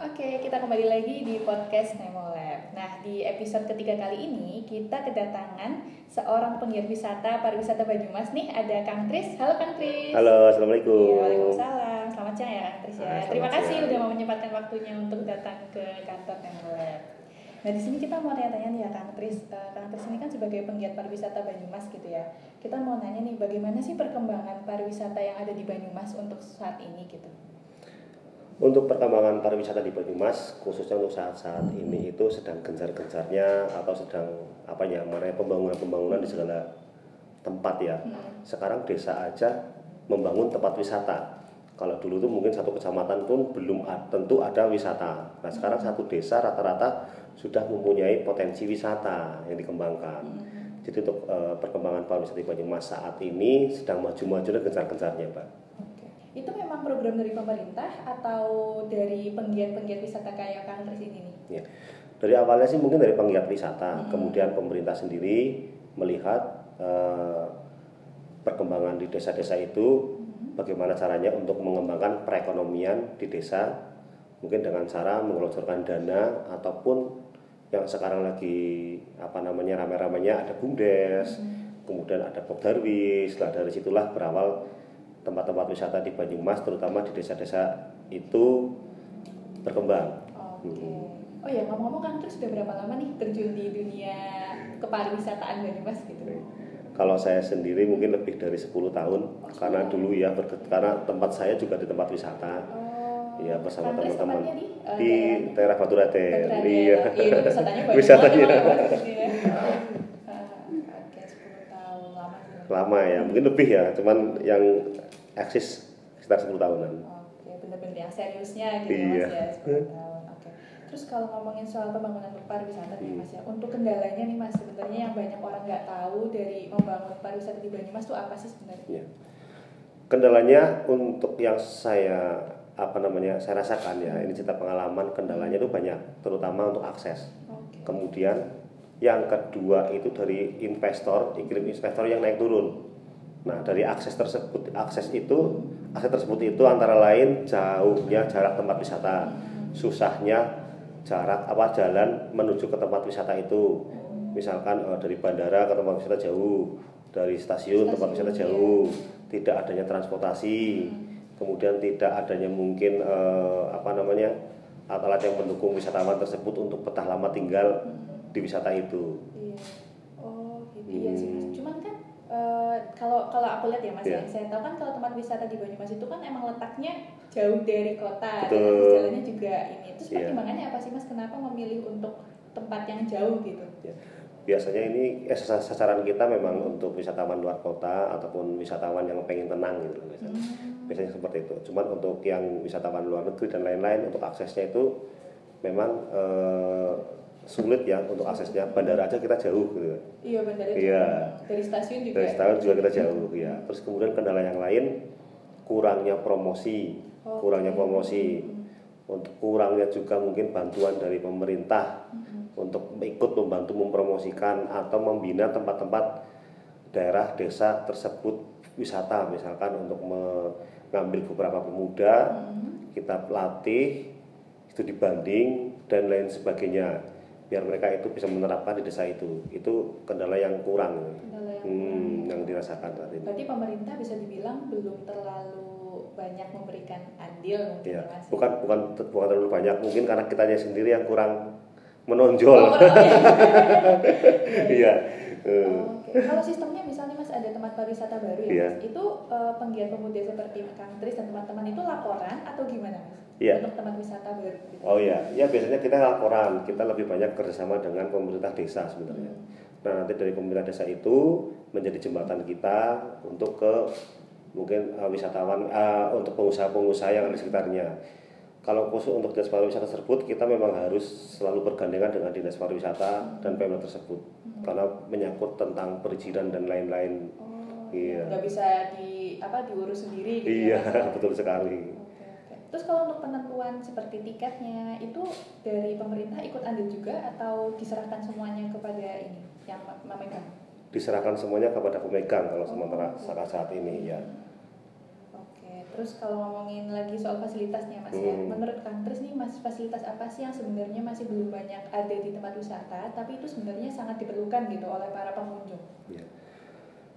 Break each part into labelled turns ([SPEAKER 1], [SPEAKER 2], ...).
[SPEAKER 1] Oke, kita kembali lagi di podcast Nemo Lab. Nah, di episode ketiga kali ini kita kedatangan seorang penggiat wisata pariwisata Banyumas nih. Ada Kang Tris. Halo Kang Tris.
[SPEAKER 2] Halo, assalamualaikum.
[SPEAKER 1] Ya, Waalaikumsalam. Selamat siang ya Kang Tris ya.
[SPEAKER 2] Ah,
[SPEAKER 1] Terima kasih
[SPEAKER 2] siang.
[SPEAKER 1] udah mau menyempatkan waktunya untuk datang ke kantor Nemo Lab. Nah, di sini kita mau tanya-tanya nih ya Kang Tris. Eh, Kang Tris ini kan sebagai penggiat pariwisata Banyumas gitu ya. Kita mau nanya nih bagaimana sih perkembangan pariwisata yang ada di Banyumas untuk saat ini gitu.
[SPEAKER 2] Untuk perkembangan pariwisata di Banyumas, khususnya untuk saat-saat ini itu sedang gencar-gencarnya atau sedang apa ya, namanya pembangunan-pembangunan di segala tempat ya.
[SPEAKER 1] Hmm.
[SPEAKER 2] Sekarang desa aja membangun tempat wisata. Kalau dulu tuh mungkin satu kecamatan pun belum tentu ada wisata. Nah sekarang satu desa rata-rata sudah mempunyai potensi wisata yang dikembangkan.
[SPEAKER 1] Hmm.
[SPEAKER 2] Jadi untuk eh, perkembangan pariwisata di Banyumas saat ini sedang maju-maju dan gencar-gencarnya, Pak.
[SPEAKER 1] Itu memang program dari pemerintah atau dari penggiat-penggiat wisata kayak Tris ini nih?
[SPEAKER 2] Ya. Dari awalnya sih mungkin dari penggiat wisata,
[SPEAKER 1] Hmm.
[SPEAKER 2] kemudian pemerintah sendiri melihat eh, perkembangan di desa-desa itu,
[SPEAKER 1] Hmm.
[SPEAKER 2] bagaimana caranya untuk mengembangkan perekonomian di desa, mungkin dengan cara mengelontorkan dana ataupun yang sekarang lagi apa namanya rame-ramenya ada bumdes,
[SPEAKER 1] Hmm.
[SPEAKER 2] kemudian ada Pogdarwis. Nah dari situlah berawal tempat-tempat wisata di Banyumas, terutama di desa-desa itu berkembang.
[SPEAKER 1] Oke. Oh ya ngomong-ngomong Kang Tris sudah berapa lama nih terjun di dunia kepariwisataan Banyumas gitu?
[SPEAKER 2] Kalau saya sendiri mungkin lebih dari 10 tahun karena dulu ya karena tempat saya juga di tempat wisata.
[SPEAKER 1] Oh.
[SPEAKER 2] Iya, bersama teman-teman.
[SPEAKER 1] di, eh,
[SPEAKER 2] Di
[SPEAKER 1] daerah-
[SPEAKER 2] Batu Raden. Iya.
[SPEAKER 1] Iya, wisatanya banyak
[SPEAKER 2] Wisatanya.
[SPEAKER 1] banget emang ya, Mas, gitu ya. Ah, Oke, 10 tahun lama sih.
[SPEAKER 2] Lama ya, mungkin lebih ya, cuman yang eksis sekitar 10 tahunan.
[SPEAKER 1] Oke, bener-bener yang seriusnya gitu
[SPEAKER 2] Iya.
[SPEAKER 1] mas ya 10 tahun. Oke. Terus kalau ngomongin soal pembangunan pariwisata nih
[SPEAKER 2] Hmm.
[SPEAKER 1] mas ya, untuk kendalanya nih mas sebenarnya yang banyak orang nggak tahu dari membangun pariwisata di Banyumas tuh apa sih sebenarnya?
[SPEAKER 2] Ya. Kendalanya untuk yang saya apa namanya saya rasakan ya ini cerita pengalaman kendalanya itu banyak terutama untuk akses
[SPEAKER 1] Oke.
[SPEAKER 2] kemudian yang kedua itu dari investor iklim investor yang naik turun nah dari akses tersebut akses itu akses tersebut itu antara lain jauhnya jarak tempat wisata susahnya jarak apa jalan menuju ke tempat wisata itu misalkan eh, dari bandara ke tempat wisata jauh dari stasiun, tempat wisata
[SPEAKER 1] Stasiun,
[SPEAKER 2] jauh tidak adanya transportasi kemudian tidak adanya mungkin eh, apa namanya alat-alat yang mendukung wisatawan tersebut untuk betah lama tinggal di wisata itu
[SPEAKER 1] Iya. Oh, gitu iya sih mas.
[SPEAKER 2] Hmm.
[SPEAKER 1] Cuman kan eh, kalau kalau aku lihat ya mas,
[SPEAKER 2] Iya.
[SPEAKER 1] yang saya tahu kan kalau tempat wisata di Banyumas itu kan emang letaknya jauh dari kota, dan
[SPEAKER 2] Betul.
[SPEAKER 1] akses jalannya juga ini. Terus
[SPEAKER 2] Iya.
[SPEAKER 1] pertimbangannya apa sih mas? Kenapa memilih untuk tempat yang jauh gitu?
[SPEAKER 2] Ya. biasanya ini eh, sas- sasaran kita memang untuk wisatawan luar kota ataupun wisatawan yang pengen tenang gitu biasanya.
[SPEAKER 1] Hmm.
[SPEAKER 2] biasanya seperti itu cuman untuk yang wisatawan luar negeri dan lain-lain untuk aksesnya itu memang eh, sulit ya untuk aksesnya bandara aja kita jauh gitu
[SPEAKER 1] Iya benar itu.
[SPEAKER 2] Iya.
[SPEAKER 1] Dari stasiun juga.
[SPEAKER 2] dari stasiun juga kita jauh ya terus kemudian kendala yang lain kurangnya promosi
[SPEAKER 1] Oke.
[SPEAKER 2] kurangnya promosi untuk kurangnya juga mungkin bantuan dari pemerintah
[SPEAKER 1] Mm-mm.
[SPEAKER 2] untuk ikut membantu mempromosikan atau membina tempat-tempat daerah desa tersebut wisata misalkan untuk mengambil beberapa pemuda
[SPEAKER 1] Mm-mm.
[SPEAKER 2] kita latih itu dibanding dan lain sebagainya biar mereka itu bisa menerapkan di desa itu. Itu kendala yang kurang.
[SPEAKER 1] Kendala yang
[SPEAKER 2] hmm, yang dirasakan saat ini.
[SPEAKER 1] Berarti pemerintah bisa dibilang belum terlalu banyak memberikan andil mungkin
[SPEAKER 2] ya bukan bukan bukan terlalu banyak. Mungkin karena kitanya sendiri yang kurang menonjol.
[SPEAKER 1] Oh, orangnya.
[SPEAKER 2] iya. Eh,
[SPEAKER 1] Oke, kalau sistemnya misalnya mas ada tempat pariwisata baru ya
[SPEAKER 2] Iya.
[SPEAKER 1] mas, itu eh, penggiat pemuda seperti Kang Tris dan teman-teman itu laporan atau gimana mas?
[SPEAKER 2] Iya.
[SPEAKER 1] Untuk tempat wisata baru. Gitu.
[SPEAKER 2] Oh iya, ya biasanya kita laporan, kita lebih banyak kerjasama dengan pemerintah desa sebenarnya. Nah nanti dari pemerintah desa itu menjadi jembatan kita untuk ke mungkin uh, wisatawan, uh, untuk pengusaha-pengusaha yang ada di sekitarnya. Kalau khusus untuk dinas pariwisata tersebut, kita memang harus selalu bergandengan dengan dinas pariwisata dan Pemda tersebut, karena menyangkut tentang perizinan dan lain-lain.
[SPEAKER 1] Oh,
[SPEAKER 2] Iya.
[SPEAKER 1] nggak bisa di apa diurus sendiri gitu
[SPEAKER 2] Iya,
[SPEAKER 1] ya mas? ya?
[SPEAKER 2] betul sekali.
[SPEAKER 1] Terus kalau untuk penentuan seperti tiketnya itu dari pemerintah ikut andil juga atau diserahkan semuanya kepada ini yang mem- memegang?
[SPEAKER 2] Diserahkan semuanya kepada pemegang kalau sementara saat saat ini ya.
[SPEAKER 1] Oke, Terus kalau ngomongin lagi soal fasilitasnya Mas ya,
[SPEAKER 2] Hmm.
[SPEAKER 1] menurut Kang Tris nih Mas fasilitas apa sih yang sebenarnya masih belum banyak ada di tempat wisata, tapi itu sebenarnya sangat diperlukan gitu oleh para pengunjung.
[SPEAKER 2] Ya.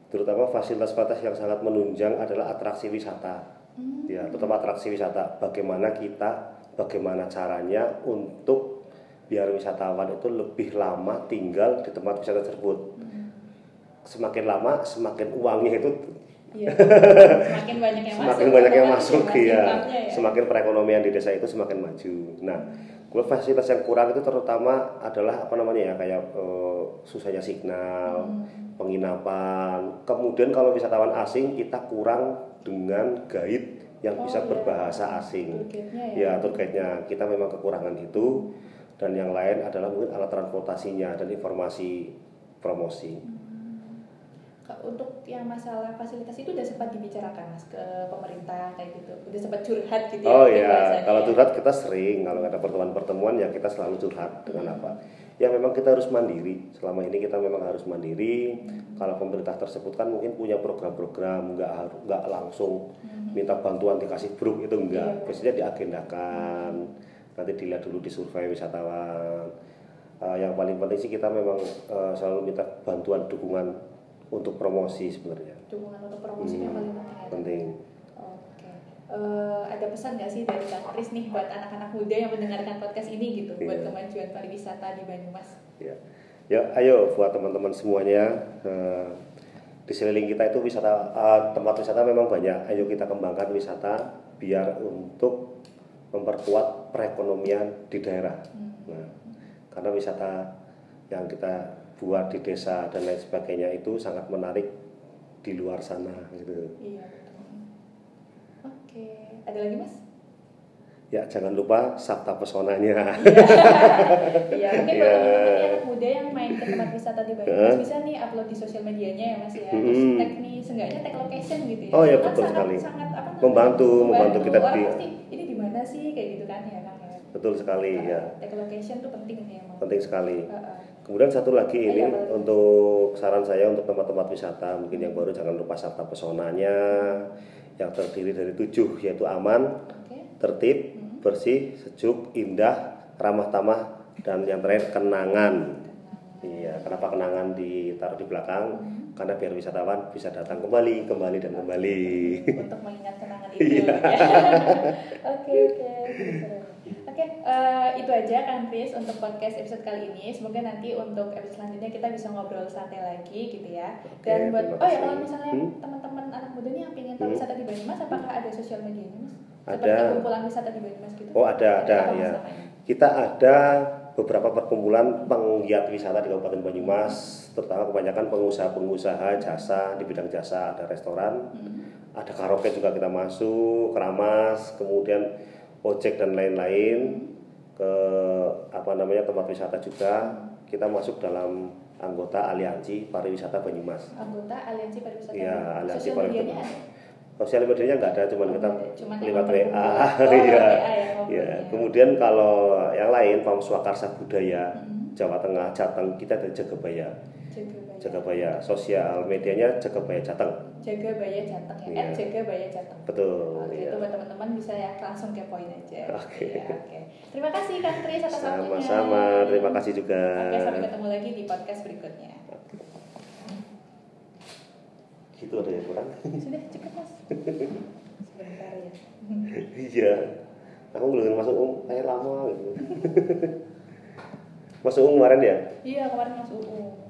[SPEAKER 2] Terutama fasilitas-fasilitas yang sangat menunjang adalah atraksi wisata.
[SPEAKER 1] Hmm.
[SPEAKER 2] Ya, terutama atraksi wisata. Bagaimana kita, bagaimana caranya untuk biar wisatawan itu lebih lama tinggal di tempat wisata tersebut.
[SPEAKER 1] Hmm.
[SPEAKER 2] Semakin lama, semakin uangnya itu
[SPEAKER 1] Iya. semakin banyak yang
[SPEAKER 2] semakin
[SPEAKER 1] masuk,
[SPEAKER 2] banyak yang masuk
[SPEAKER 1] Mas,
[SPEAKER 2] ya,
[SPEAKER 1] ya.
[SPEAKER 2] semakin perekonomian di desa itu semakin maju. Nah, kalau fasilitas yang kurang itu terutama adalah apa namanya ya kayak eh, susahnya signal,
[SPEAKER 1] Hmm.
[SPEAKER 2] Penginapan. Kemudian kalau wisatawan asing kita kurang dengan guide yang
[SPEAKER 1] Oh,
[SPEAKER 2] bisa
[SPEAKER 1] iya.
[SPEAKER 2] berbahasa asing.
[SPEAKER 1] Ya.
[SPEAKER 2] Ya, tour guide-nya kita memang kekurangan itu dan yang lain adalah mungkin alat transportasinya dan informasi promosi.
[SPEAKER 1] Untuk yang masalah fasilitas itu udah sempat dibicarakan Mas ke pemerintah kayak gitu. Udah sempat curhat gitu
[SPEAKER 2] Oh
[SPEAKER 1] ya.
[SPEAKER 2] iya,
[SPEAKER 1] bahasanya
[SPEAKER 2] kalau
[SPEAKER 1] ya.
[SPEAKER 2] curhat kita sering, kalau ada pertemuan-pertemuan ya kita selalu curhat dengan
[SPEAKER 1] Hmm.
[SPEAKER 2] apa. Ya memang kita harus mandiri. Selama ini kita memang harus mandiri. Kalau pemerintah tersebut kan mungkin punya program-program, nggak harus nggak langsung minta bantuan dikasih bruk itu enggak.
[SPEAKER 1] Hmm. Iya.
[SPEAKER 2] Biasanya diagendakan. Nanti dilihat dulu di survei wisatawan. Eh, yang paling penting sih kita memang eh, selalu minta bantuan dukungan untuk promosi sebenarnya.
[SPEAKER 1] dukungan untuk promosi yang paling penting ya.
[SPEAKER 2] Penting.
[SPEAKER 1] Oke. Eh, ada pesan nggak sih dari Kang Kris nih buat anak-anak muda yang mendengarkan podcast ini gitu buat
[SPEAKER 2] Iya.
[SPEAKER 1] kemajuan pariwisata di Banyumas?
[SPEAKER 2] Ya, ya ayo buat teman-teman semuanya eh, di sekeliling kita itu wisata eh, tempat wisata memang banyak. Ayo kita kembangkan wisata biar untuk memperkuat perekonomian di daerah.
[SPEAKER 1] Hmm.
[SPEAKER 2] Nah, karena wisata yang kita buat di desa dan lain sebagainya itu sangat menarik di luar sana gitu.
[SPEAKER 1] Iya. Oke. Ada lagi Mas?
[SPEAKER 2] Ya jangan lupa sabta pesonanya.
[SPEAKER 1] Iya, mungkin
[SPEAKER 2] Iya.
[SPEAKER 1] buat teman-teman nih, anak muda yang main ke tempat wisata di Banyumas bisa nih upload di sosial medianya ya Mas ya. Terus
[SPEAKER 2] Mm-mm.
[SPEAKER 1] tag nih, seenggaknya tag location gitu ya.
[SPEAKER 2] Oh, iya,
[SPEAKER 1] kan
[SPEAKER 2] betul
[SPEAKER 1] sangat,
[SPEAKER 2] sekali.
[SPEAKER 1] Sangat apa namanya?
[SPEAKER 2] Membantu, membantu kita di-
[SPEAKER 1] pasti ini di mana sih kayak gitu kan ya ya.
[SPEAKER 2] Betul sekali ya,
[SPEAKER 1] Tag location tuh penting nih emang.
[SPEAKER 2] penting sekali.
[SPEAKER 1] Heeh.
[SPEAKER 2] Kemudian satu lagi
[SPEAKER 1] Iya,
[SPEAKER 2] ini
[SPEAKER 1] boleh.
[SPEAKER 2] untuk saran saya untuk tempat-tempat wisata mungkin yang baru jangan lupa sabta pesonanya yang terdiri dari tujuh yaitu aman,
[SPEAKER 1] Oke.
[SPEAKER 2] tertib,
[SPEAKER 1] Hmm.
[SPEAKER 2] bersih, sejuk, indah, ramah tamah dan yang terakhir kenangan. Iya, kenapa kenangan ditaruh di belakang?
[SPEAKER 1] Hmm.
[SPEAKER 2] Karena biar wisatawan bisa datang kembali, kembali dan kembali.
[SPEAKER 1] untuk mengingat kenangan itu.
[SPEAKER 2] Iya.
[SPEAKER 1] ya. Oke oke. Eh, itu aja kan Chris untuk podcast episode kali ini. Semoga nanti untuk episode selanjutnya kita bisa ngobrol santai lagi gitu ya. Dan
[SPEAKER 2] Oke,
[SPEAKER 1] buat
[SPEAKER 2] terima
[SPEAKER 1] oh ya kalau misalnya
[SPEAKER 2] Hmm?
[SPEAKER 1] teman-teman anak muda nih yang pengen tahu
[SPEAKER 2] Hmm?
[SPEAKER 1] wisata di Banyumas, apakah ada sosial medianya mas?
[SPEAKER 2] Ada.
[SPEAKER 1] Kumpulan wisata di Banyumas gitu.
[SPEAKER 2] Oh ada, ada
[SPEAKER 1] Mas,
[SPEAKER 2] ya. Kita ada beberapa perkumpulan penggiat wisata di Kabupaten Banyumas, terutama kebanyakan pengusaha-pengusaha jasa di bidang jasa, ada restoran,
[SPEAKER 1] Hmm.
[SPEAKER 2] ada karaoke juga kita masuk, keramas, kemudian ojek dan lain-lain ke apa namanya tempat wisata juga kita masuk dalam anggota aliansi pariwisata Banyumas.
[SPEAKER 1] Anggota Aliansi Pariwisata.
[SPEAKER 2] Iya. Aliansi
[SPEAKER 1] Sosial
[SPEAKER 2] Pariwisata.
[SPEAKER 1] medianya ada.
[SPEAKER 2] Sosial medianya nggak ada, cuman
[SPEAKER 1] Oh,
[SPEAKER 2] kita.
[SPEAKER 1] Cuman
[SPEAKER 2] lewat WA.
[SPEAKER 1] Oh,
[SPEAKER 2] Iya.
[SPEAKER 1] Ya,
[SPEAKER 2] Ya, kemudian kalau yang lain Pam Swakarsa Budaya
[SPEAKER 1] Hmm.
[SPEAKER 2] Jawa Tengah Jateng kita ada Jagabaya.
[SPEAKER 1] Jagabaya.
[SPEAKER 2] Jagabaya sosial medianya Jagabaya Jateng.
[SPEAKER 1] Jagabaya Jateng ya.
[SPEAKER 2] Iya.
[SPEAKER 1] At Jagabaya Jateng.
[SPEAKER 2] Betul.
[SPEAKER 1] Oke,
[SPEAKER 2] ya.
[SPEAKER 1] itu buat teman-teman bisa ya langsung kepoin aja.
[SPEAKER 2] Oke.
[SPEAKER 1] Ya, oke. Terima kasih Kang Tris atas waktunya.
[SPEAKER 2] Sama-sama, terima kasih juga.
[SPEAKER 1] Oke, sampai ketemu lagi di podcast berikutnya.
[SPEAKER 2] Gitu ada yang kurang?
[SPEAKER 1] Sudah cukup Mas. Sebentar ya.
[SPEAKER 2] iya. Aku belum masuk um, kayak lama gitu. masuk um kemarin ya?
[SPEAKER 1] Iya, kemarin Mas UU.